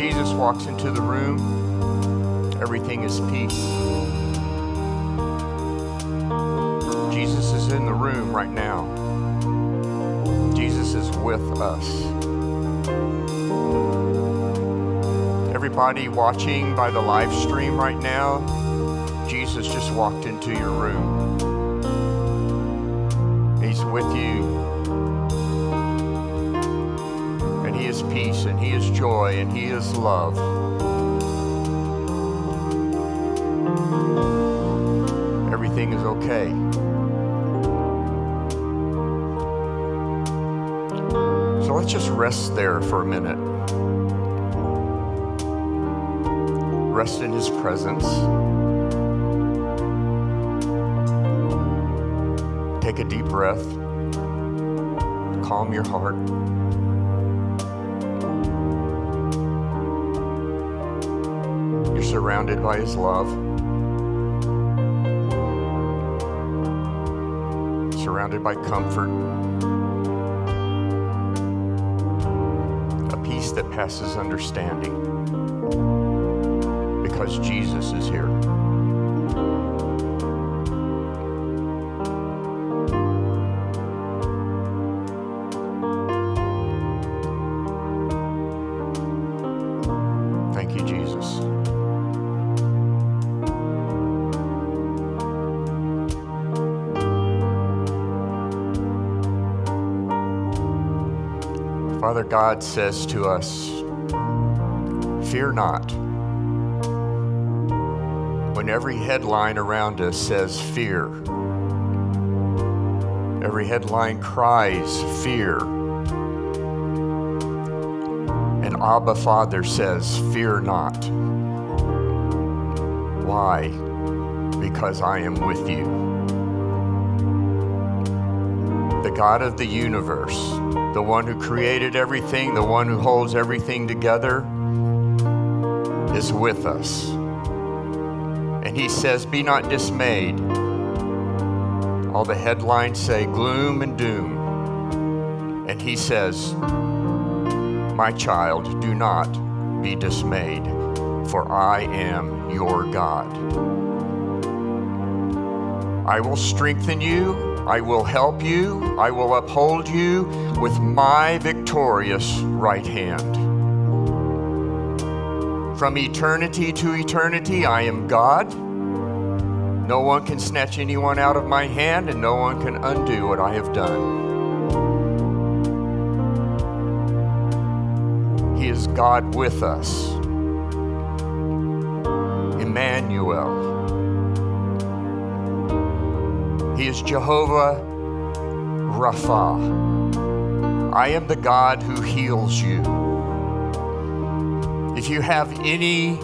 Jesus walks into the room, everything is peace. Jesus is in the room right now. Jesus is with us. Everybody watching by the live stream right now, Jesus just walked into your room. He's with you. Peace, and He is joy, and He is love. Everything is okay. So let's just rest there for a minute. Rest in His presence. Take a deep breath. Calm your heart. Surrounded by His love. Surrounded by comfort. A peace that passes understanding. Because Jesus is here. Father God says to us, Fear not. When every headline around us says fear, every headline cries fear. And Abba Father says, Fear not. Why? Because I am with you. The God of the universe, the one who created everything, the one who holds everything together, is with us. And he says, Be not dismayed. All the headlines say gloom and doom. And he says, My child, do not be dismayed, for I am your God. I will strengthen you. I will help you. I will uphold you with my victorious right hand. From eternity to eternity, I am God. No one can snatch anyone out of my hand, and no one can undo what I have done. He is God with us. Emmanuel. He is Jehovah Rapha. I am the God who heals you. If you have any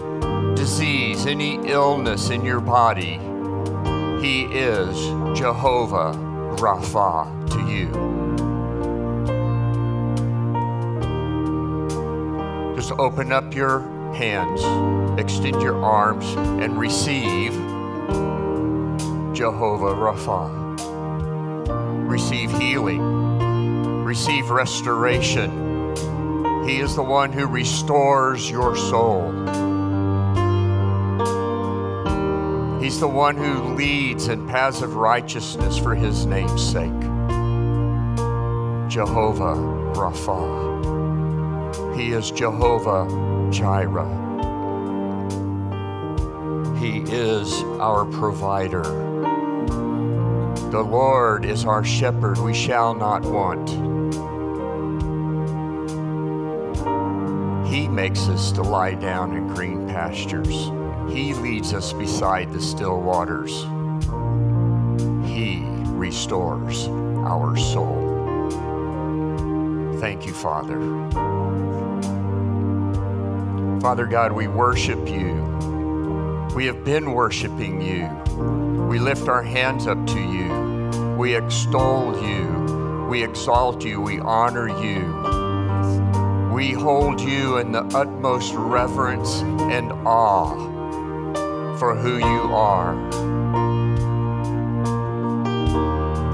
disease, any illness in your body, He is Jehovah Rapha to you. Just open up your hands, extend your arms, and receive Jehovah Rapha. Receive healing, receive restoration. He is the one who restores your soul. He's the one who leads in paths of righteousness for his name's sake. Jehovah Rapha. He is Jehovah Jireh. He is our provider. The Lord is our shepherd, we shall not want. He makes us to lie down in green pastures. He leads us beside the still waters. He restores our soul. Thank you, Father. Father God, we worship you. We have been worshiping you. We lift our hands up to. We extol you. We exalt you. We honor you. We hold you in the utmost reverence and awe for who you are.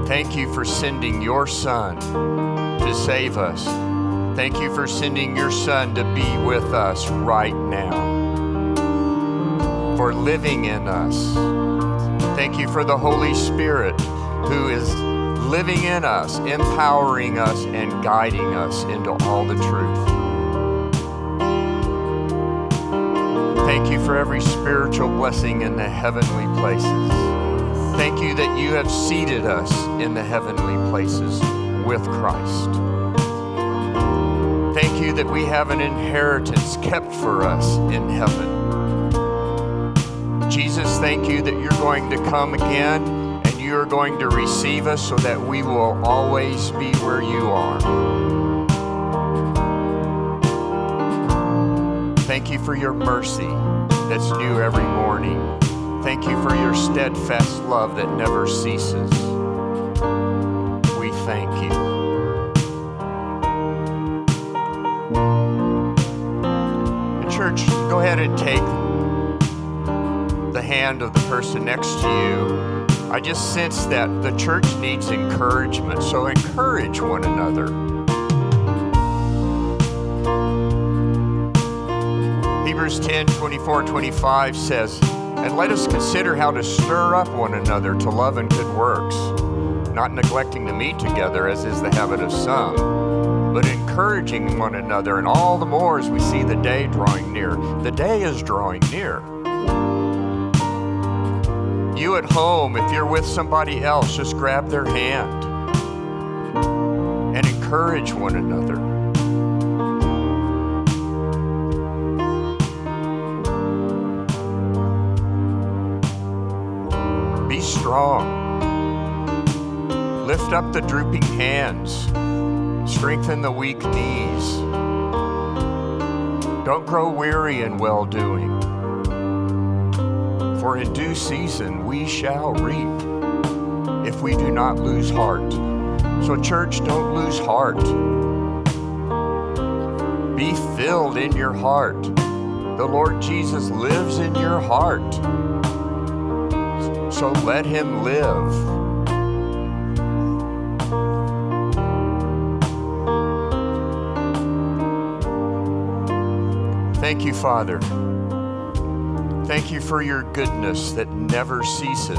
Thank you for sending your Son to save us, Thank you for sending your Son to be with us right now, for living in us. Thank you for the Holy Spirit who is living in us, empowering us, and guiding us into all the truth. Thank you for every spiritual blessing in the heavenly places. Thank you that you have seated us in the heavenly places with Christ. Thank you that we have an inheritance kept for us in heaven. Jesus, thank you that you're going to come again and you are going to receive us so that we will always be where you are. Thank you for your mercy that's new every morning. Thank you for your steadfast love that never ceases. We thank you. Church, go ahead and take the hand of the person next to you. I just sense that the church needs encouragement, so encourage one another. Hebrews 10 24 25 says, And let us consider how to stir up one another to love and good works, not neglecting to meet together, as is the habit of some, but encouraging one another, and all the more as we see the day drawing near. The day is drawing near. You at home, if you're with somebody else, just grab their hand and encourage one another. Be strong. Lift up the drooping hands. Strengthen the weak knees. Don't grow weary in well doing. For in due season we shall reap if we do not lose heart. So, church, don't lose heart. Be filled in your heart. The Lord Jesus lives in your heart. So let him live. Thank you, Father. Thank you for your goodness that never ceases.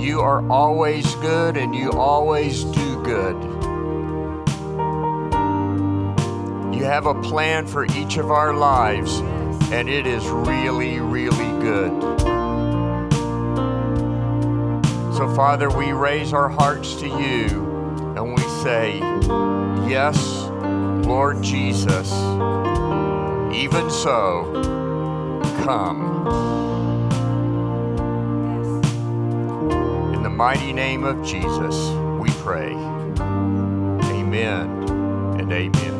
You are always good and you always do good. You have a plan for each of our lives, and it is really, really good. So, Father, we raise our hearts to you and we say, Yes, Lord Jesus, even so, come. In the mighty name of Jesus, we pray. Amen and amen.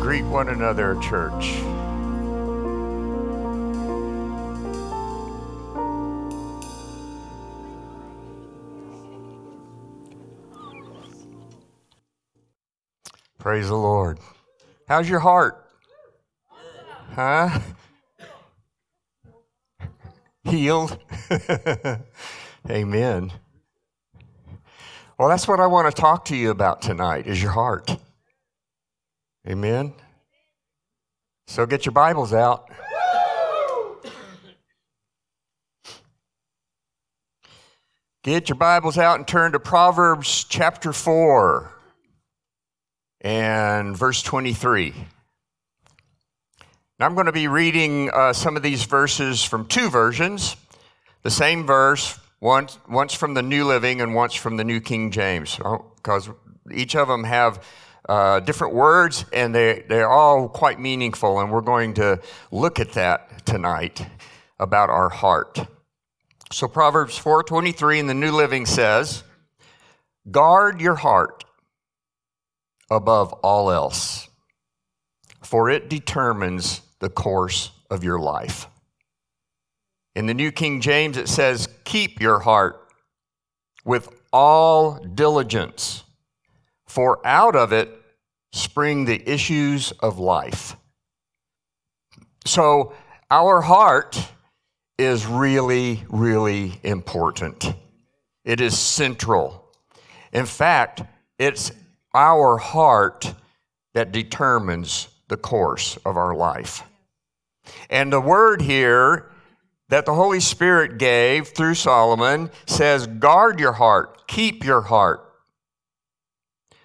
Greet one another, church. Praise the Lord. How's your heart? Huh? Healed? Amen. Well, that's what I want to talk to you about tonight is your heart. Amen. So get your Bibles out. Get your Bibles out and turn to Proverbs chapter 4 and verse 23. Now, I'm going to be reading uh, some of these verses from two versions, the same verse, once, once from the New Living and once from the New King James, because each of them have uh, different words and they, they're all quite meaningful, and we're going to look at that tonight about our heart. So Proverbs 4:23 in the New Living says, "Guard your heart above all else, for it determines the course of your life. In the New King James, it says, Keep your heart with all diligence, for out of it spring the issues of life. So, our heart is really, really important. it is central. In fact, it's our heart that determines the course of our life. And the word here that the Holy Spirit gave through Solomon says, guard your heart, keep your heart.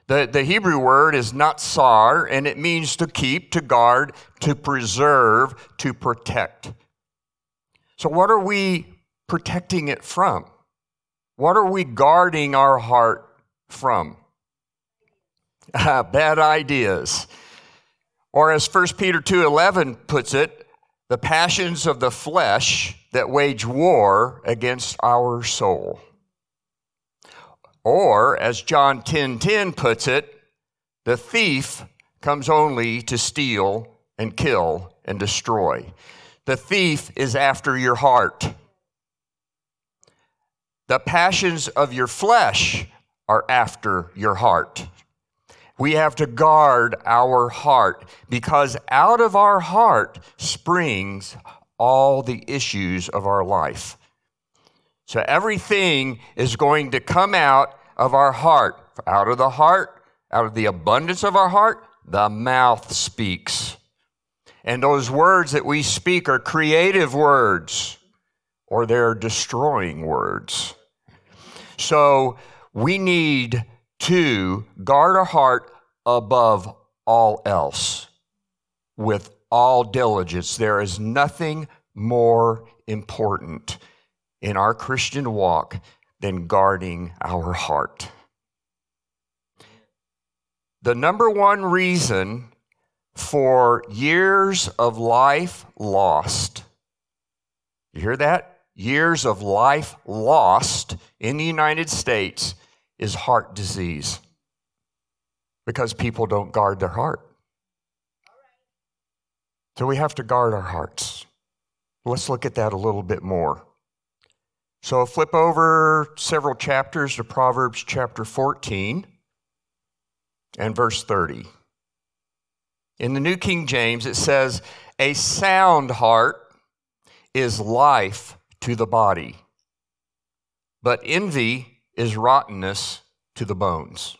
The, the Hebrew word is natsar, and it means to keep, to guard, to preserve, to protect. So, what are we protecting it from? What are we guarding our heart from? Bad ideas. Or as 1 Peter 2:11 puts it, the passions of the flesh that wage war against our soul. Or as John 10:10 10, 10 puts it, the thief comes only to steal and kill and destroy. The thief is after your heart. The passions of your flesh are after your heart. We have to guard our heart because out of our heart springs all the issues of our life. So everything is going to come out of our heart. Out of the heart, out of the abundance of our heart, the mouth speaks. And those words that we speak are creative words or they're destroying words. So we need to guard our heart above all else with all diligence. There is nothing more important in our Christian walk than guarding our heart. The number one reason for years of life lost, you hear that? Years of life lost in the United States is heart disease because people don't guard their heart. So we have to guard our hearts. Let's look at that a little bit more. So flip over several chapters to Proverbs chapter 14 and verse 30. In the New King James, it says, A sound heart is life to the body, but envy is rottenness to the bones.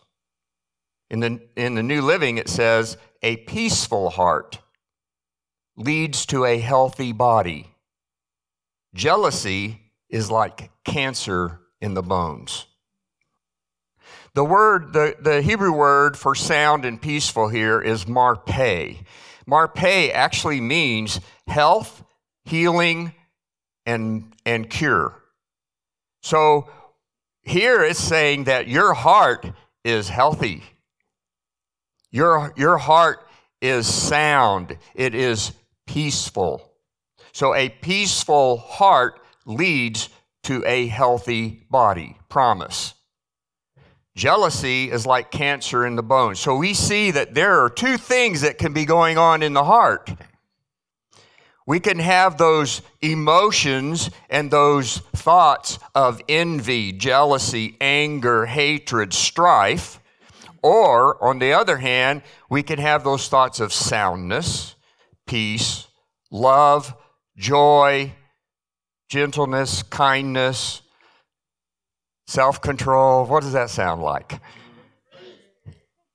In the, in the New Living, it says, A peaceful heart leads to a healthy body. Jealousy is like cancer in the bones. The word, the, the Hebrew word for sound and peaceful here is marpe. Marpe actually means health, healing, and, and cure. So here it's saying that your heart is healthy. Your, your heart is sound. It is peaceful. So a peaceful heart leads to a healthy body. Promise. Jealousy is like cancer in the bones. So we see that there are two things that can be going on in the heart. We can have those emotions and those thoughts of envy, jealousy, anger, hatred, strife. Or, on the other hand, we can have those thoughts of soundness, peace, love, joy, gentleness, kindness, self control. What does that sound like?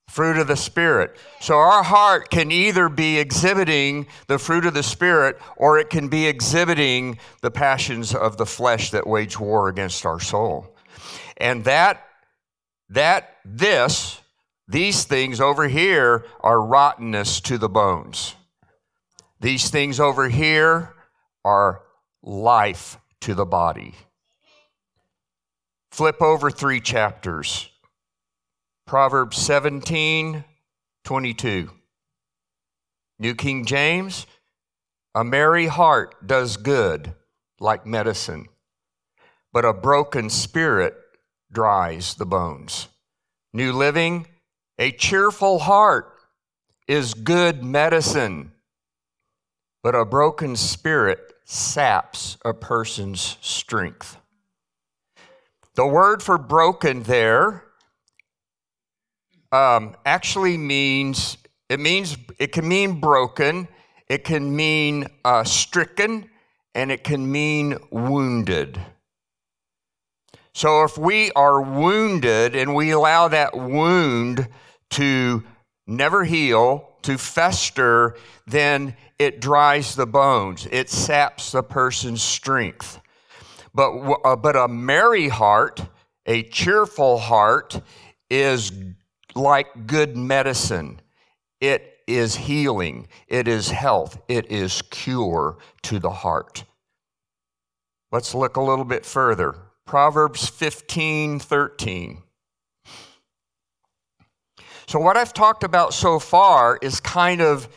Fruit of the Spirit. So our heart can either be exhibiting the fruit of the Spirit or it can be exhibiting the passions of the flesh that wage war against our soul. And that, that, this, these things over here are rottenness to the bones. These things over here are life to the body. Flip over three chapters. Proverbs 17, 22. New King James, a merry heart does good like medicine, but a broken spirit dries the bones. New Living, a cheerful heart is good medicine, but a broken spirit saps a person's strength. The word for broken there um, actually means it means it can mean broken, it can mean uh, stricken, and it can mean wounded. So if we are wounded and we allow that wound to never heal, to fester, then it dries the bones. It saps the person's strength. But, uh, but a merry heart, a cheerful heart, is like good medicine. It is healing, it is health, it is cure to the heart. Let's look a little bit further. Proverbs 15 13. So, what I've talked about so far is kind of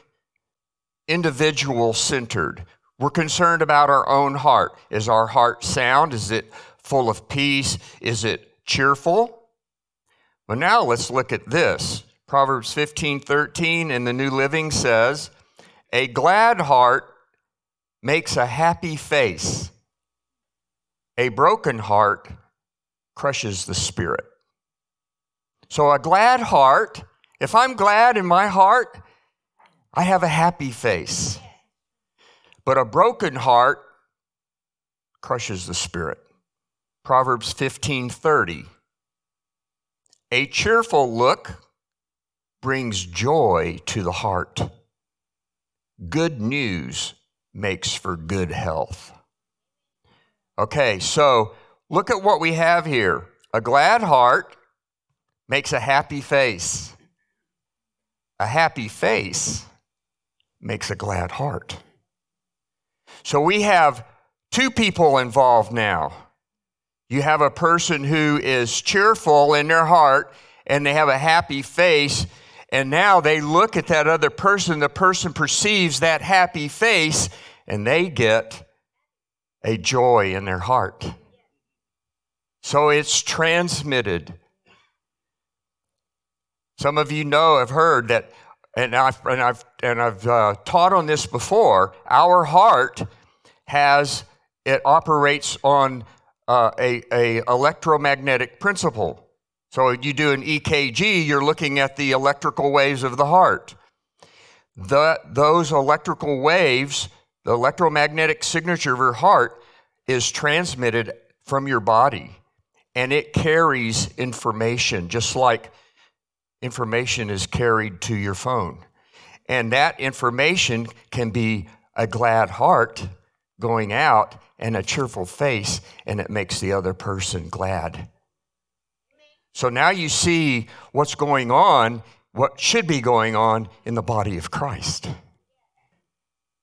individual centered. We're concerned about our own heart. Is our heart sound? Is it full of peace? Is it cheerful? Well, now let's look at this. Proverbs 15 13 in the New Living says, A glad heart makes a happy face, a broken heart crushes the spirit. So, a glad heart, if I'm glad in my heart, I have a happy face. But a broken heart crushes the spirit. Proverbs 15:30 A cheerful look brings joy to the heart. Good news makes for good health. Okay, so look at what we have here. A glad heart makes a happy face. A happy face makes a glad heart. So we have two people involved now. You have a person who is cheerful in their heart and they have a happy face, and now they look at that other person, the person perceives that happy face, and they get a joy in their heart. So it's transmitted. Some of you know, have heard that, and I've, and I've, and I've uh, taught on this before. Our heart has, it operates on uh, a, a electromagnetic principle. So you do an EKG, you're looking at the electrical waves of the heart. The, those electrical waves the electromagnetic signature of your heart is transmitted from your body and it carries information just like information is carried to your phone. And that information can be a glad heart going out and a cheerful face, and it makes the other person glad. So now you see what's going on, what should be going on in the body of Christ.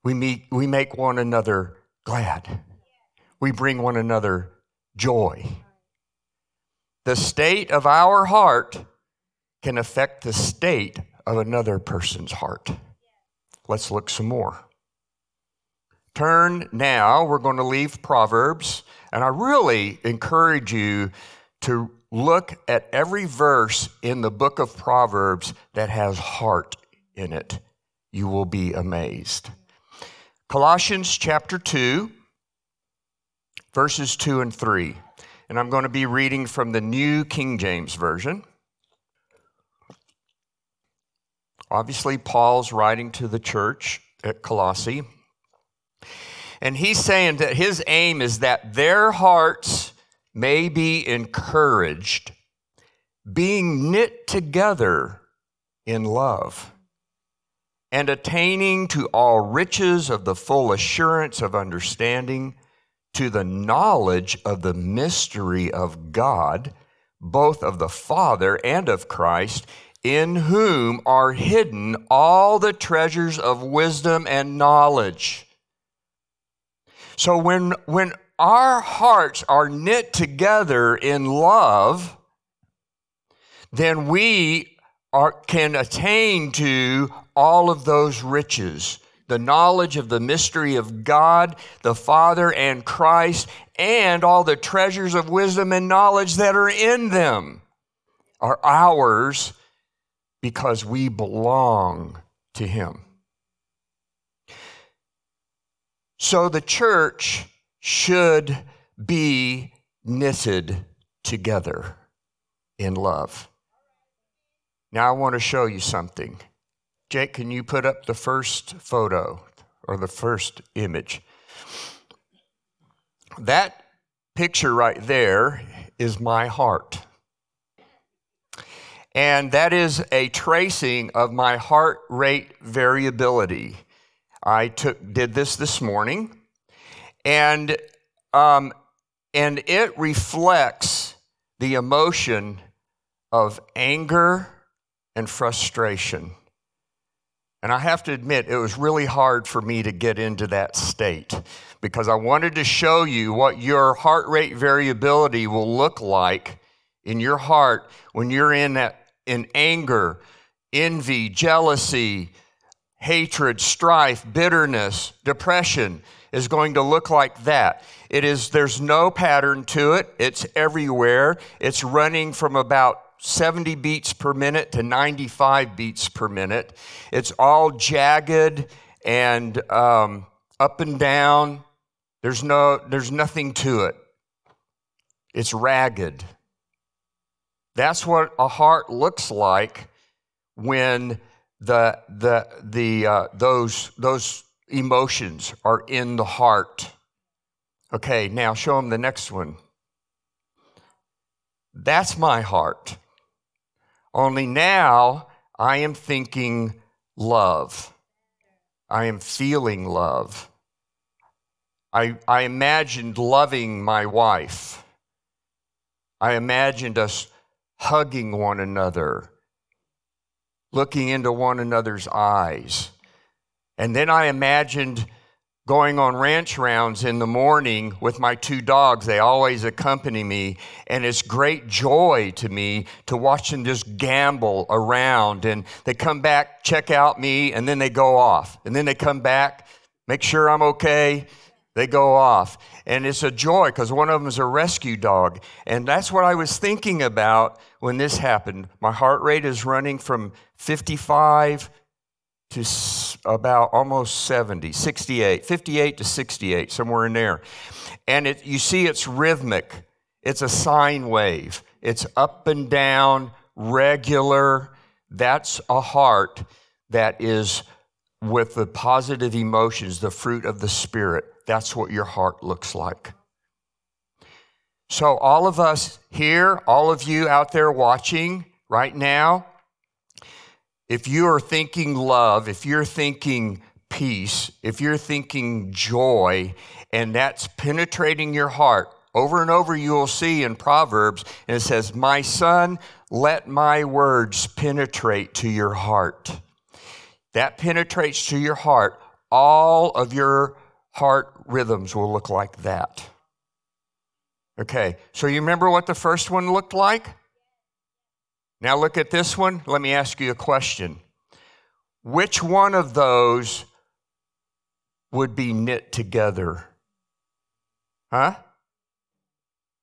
We, meet, we make one another glad. We bring one another joy. The state of our heart can affect the state of another person's heart. Let's look some more. Turn now, we're going to leave Proverbs, and I really encourage you to look at every verse in the book of Proverbs that has heart in it. You will be amazed. Colossians chapter 2, verses 2 and 3. And I'm going to be reading from the New King James Version. Obviously, Paul's writing to the church at Colossae. And he's saying that his aim is that their hearts may be encouraged, being knit together in love and attaining to all riches of the full assurance of understanding, to the knowledge of the mystery of God, both of the Father and of Christ, in whom are hidden all the treasures of wisdom and knowledge. So when, when our hearts are knit together in love, then we are, can attain to all of those riches the knowledge of the mystery of God, the Father, and Christ, and all the treasures of wisdom and knowledge that are in them are ours because we belong to Him. So the church should be knitted together in love. Now, I want to show you something. Jake, can you put up the first photo or the first image? That picture right there is my heart. And that is a tracing of my heart rate variability. I took, did this this morning, and, um, and it reflects the emotion of anger and frustration. And I have to admit, it was really hard for me to get into that state because I wanted to show you what your heart rate variability will look like in your heart when you're in that in anger, envy, jealousy, hatred, strife, bitterness, depression is going to look like that. It is there's no pattern to it. It's everywhere. It's running from about 70 beats per minute to 95 beats per minute. It's all jagged and um, up and down. There's no there's nothing to it. It's ragged. That's what a heart looks like when the the the uh, those those emotions are in the heart. Okay, now show them the next one. That's my heart. Only now I am thinking love. I am feeling love. I, I imagined loving my wife. I imagined us hugging one another, looking into one another's eyes. And then I imagined going on ranch rounds in the morning with my two dogs. They always accompany me. And it's great joy to me to watch them just gambol around. And they come back, check out me, and then they go off. And then they come back, make sure I'm okay. They go off. And it's a joy because one of them is a rescue dog. And that's what I was thinking about when this happened. My heart rate is running from 55 to about almost 70, 68, 58 to 68, somewhere in there. And it, you see it's rhythmic, it's a sine wave, it's up and down, regular. That's a heart that is with the positive emotions, the fruit of the Spirit. That's what your heart looks like. So, all of us here, all of you out there watching right now, if you are thinking love, if you're thinking peace, if you're thinking joy, and that's penetrating your heart, over and over you will see in Proverbs, and it says, My son, let my words penetrate to your heart. That penetrates to your heart. All of your heart rhythms will look like that. Okay, so you remember what the first one looked like? Now look at this one. Let me ask you a question. Which one of those would be knit together? Huh?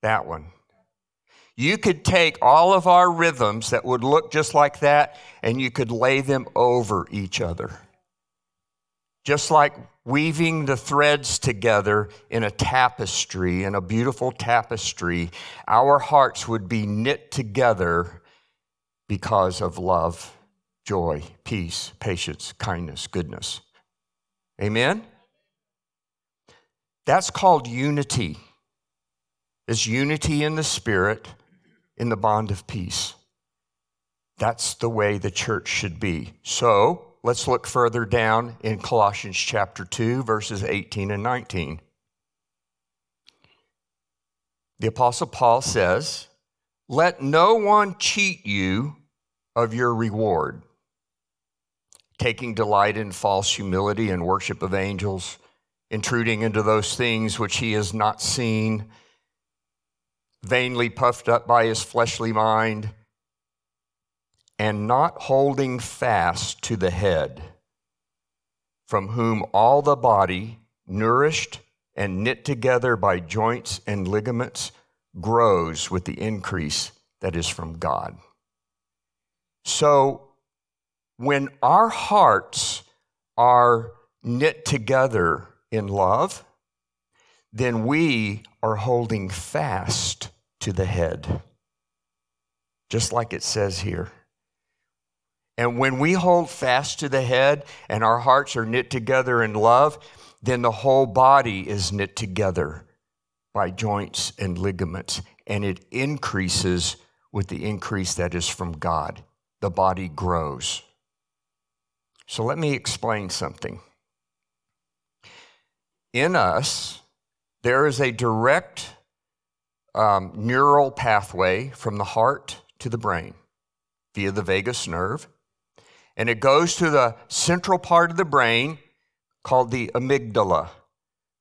That one. You could take all of our rhythms that would look just like that and you could lay them over each other. Just like weaving the threads together in a tapestry, in a beautiful tapestry, our hearts would be knit together because of love, joy, peace, patience, kindness, goodness. Amen? That's called unity. It's unity in the Spirit, in the bond of peace. That's the way the church should be. So, Let's look further down in Colossians chapter 2, verses 18 and 19. The Apostle Paul says, Let no one cheat you of your reward, taking delight in false humility and worship of angels, intruding into those things which he has not seen, vainly puffed up by his fleshly mind and not holding fast to the head, from whom all the body, nourished and knit together by joints and ligaments, grows with the increase that is from God. So, when our hearts are knit together in love, then we are holding fast to the head, just like it says here. And when we hold fast to the head and our hearts are knit together in love, then the whole body is knit together by joints and ligaments, and it increases with the increase that is from God. The body grows. So let me explain something. In us, there is a direct um, neural pathway from the heart to the brain via the vagus nerve. And it goes to the central part of the brain called the amygdala.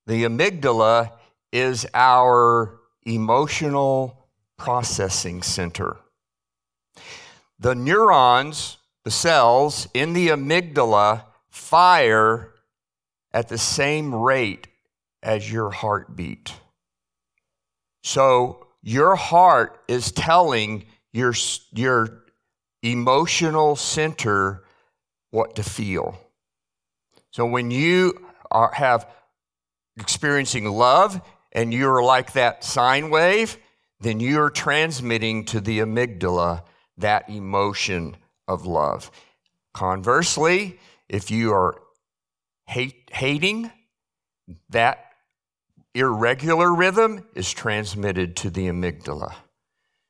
The amygdala is our emotional processing center. The neurons, the cells in the amygdala, fire at the same rate as your heartbeat. So your heart is telling your, your emotional center what to feel. So when you are, have experiencing love and you're like that sine wave, then you're transmitting to the amygdala that emotion of love. Conversely, if you are hate, hating, that irregular rhythm is transmitted to the amygdala.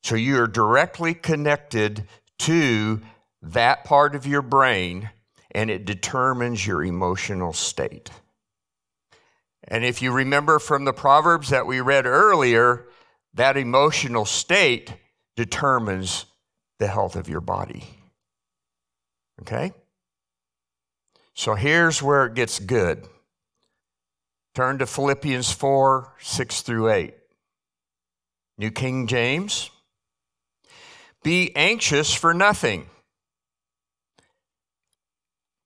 So you are directly connected to that part of your brain, and it determines your emotional state. And if you remember from the Proverbs that we read earlier, that emotional state determines the health of your body. Okay? So here's where it gets good. Turn to Philippians 4 6 through 8. New King James. Be anxious for nothing,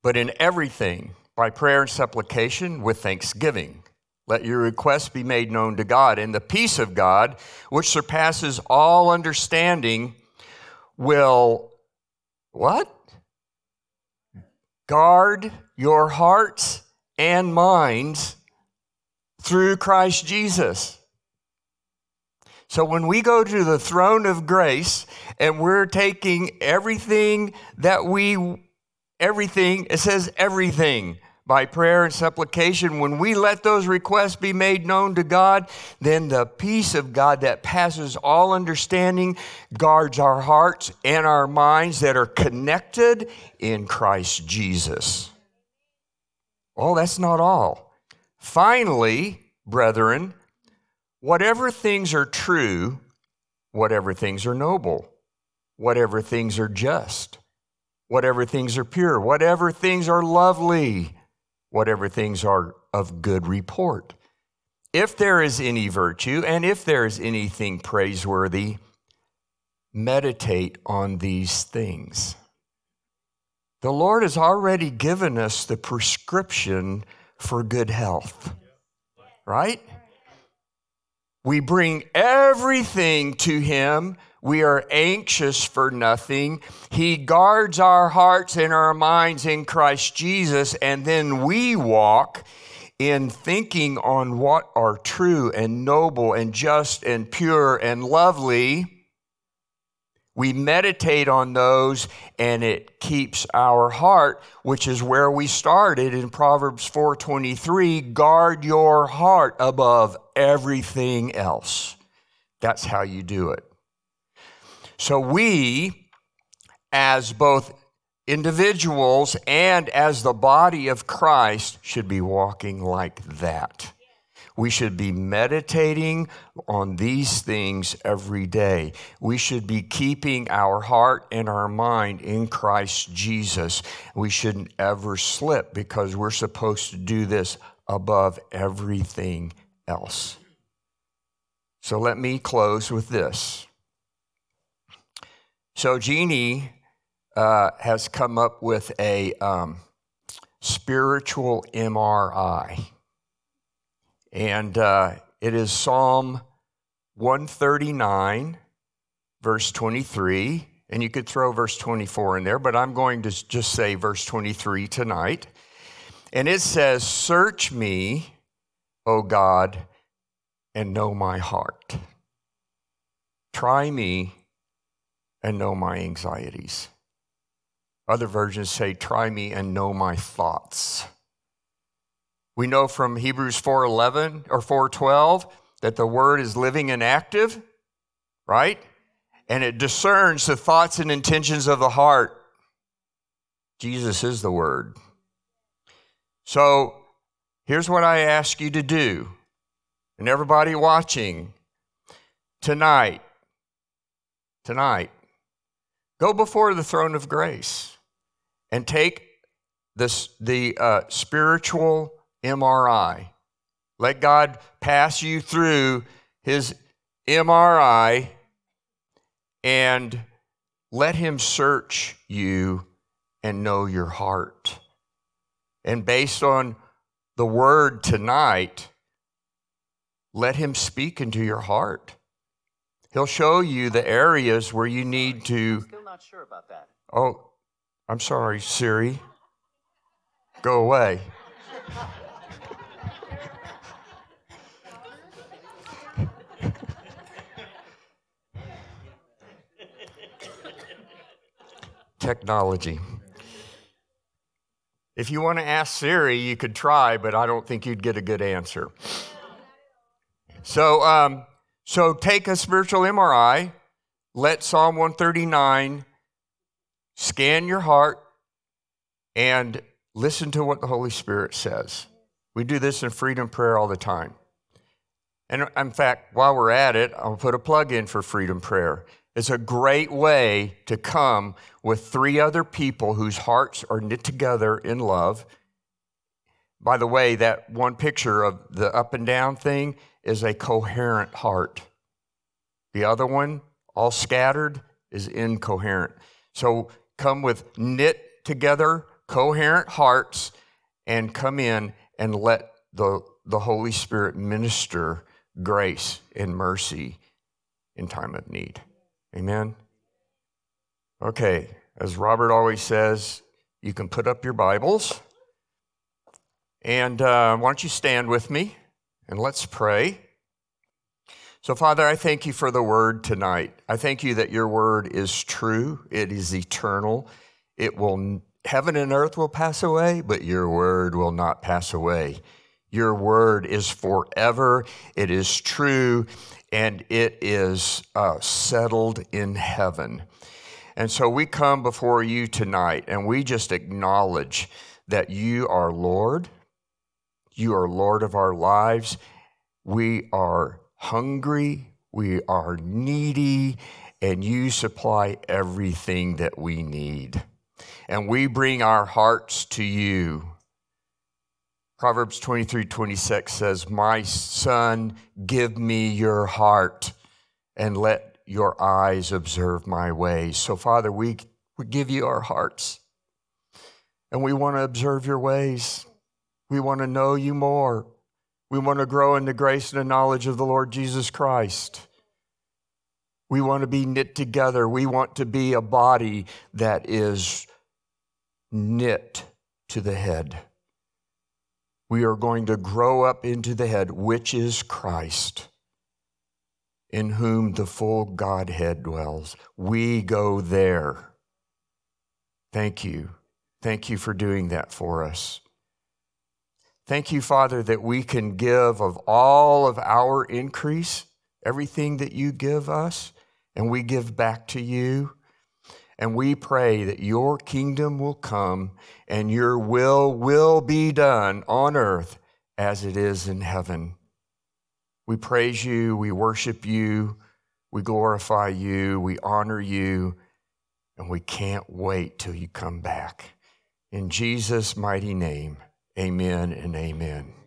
but in everything, by prayer and supplication with thanksgiving. Let your requests be made known to God, and the peace of God, which surpasses all understanding, will what? Guard your hearts and minds through Christ Jesus. So when we go to the throne of grace and we're taking everything that we, everything, it says everything by prayer and supplication, when we let those requests be made known to God, then the peace of God that passes all understanding guards our hearts and our minds that are connected in Christ Jesus. Well, that's not all. Finally, brethren, whatever things are true, whatever things are noble, whatever things are just, whatever things are pure, whatever things are lovely, whatever things are of good report. If there is any virtue and if there is anything praiseworthy, meditate on these things. The Lord has already given us the prescription for good health. Right? We bring everything to Him. We are anxious for nothing. He guards our hearts and our minds in Christ Jesus, and then we walk in thinking on what are true and noble and just and pure and lovely we meditate on those and it keeps our heart, which is where we started in Proverbs 4:23, guard your heart above everything else. That's how you do it. So we as both individuals and as the body of Christ should be walking like that. We should be meditating on these things every day. We should be keeping our heart and our mind in Christ Jesus. We shouldn't ever slip because we're supposed to do this above everything else. So let me close with this. So, Jeannie uh, has come up with a um, spiritual MRI. And uh, it is Psalm 139, verse 23. And you could throw verse 24 in there, but I'm going to just say verse 23 tonight. And it says, Search me, O God, and know my heart. Try me and know my anxieties. Other versions say, Try me and know my thoughts. We know from Hebrews 4:11 or 4:12 that the word is living and active. right? And it discerns the thoughts and intentions of the heart. Jesus is the Word. So here's what I ask you to do, and everybody watching tonight, tonight, go before the throne of grace and take this, the uh, spiritual MRI. Let God pass you through his MRI and let him search you and know your heart. And based on the word tonight, let him speak into your heart. He'll show you the areas where you need to. Still not sure about that. Oh, I'm sorry, Siri. Go away. Technology. If you want to ask Siri, you could try, but I don't think you'd get a good answer. So, um, so take a spiritual MRI. Let Psalm 139 scan your heart and listen to what the Holy Spirit says. We do this in freedom prayer all the time. And in fact, while we're at it, I'll put a plug in for freedom prayer. It's a great way to come with three other people whose hearts are knit together in love. By the way, that one picture of the up and down thing is a coherent heart. The other one, all scattered, is incoherent. So come with knit together, coherent hearts, and come in and let the, the Holy Spirit minister grace and mercy in time of need. Amen? Okay, as Robert always says, you can put up your Bibles. And uh, why don't you stand with me and let's pray. So, Father, I thank you for the word tonight. I thank you that your word is true, it is eternal. It will, heaven and earth will pass away, but your word will not pass away. Your word is forever, it is true, and it is uh, settled in heaven. And so we come before you tonight and we just acknowledge that you are Lord, you are Lord of our lives. We are hungry, we are needy, and you supply everything that we need. And we bring our hearts to you. Proverbs 23 26 says, My son, give me your heart and let your eyes observe my ways. So, Father, we, we give you our hearts and we want to observe your ways. We want to know you more. We want to grow in the grace and the knowledge of the Lord Jesus Christ. We want to be knit together. We want to be a body that is knit to the head we are going to grow up into the head, which is Christ, in whom the full Godhead dwells. We go there. Thank you. Thank you for doing that for us. Thank you, Father, that we can give of all of our increase, everything that you give us, and we give back to you. And we pray that your kingdom will come and your will will be done on earth as it is in heaven. We praise you, we worship you, we glorify you, we honor you, and we can't wait till you come back. In Jesus' mighty name, amen and amen.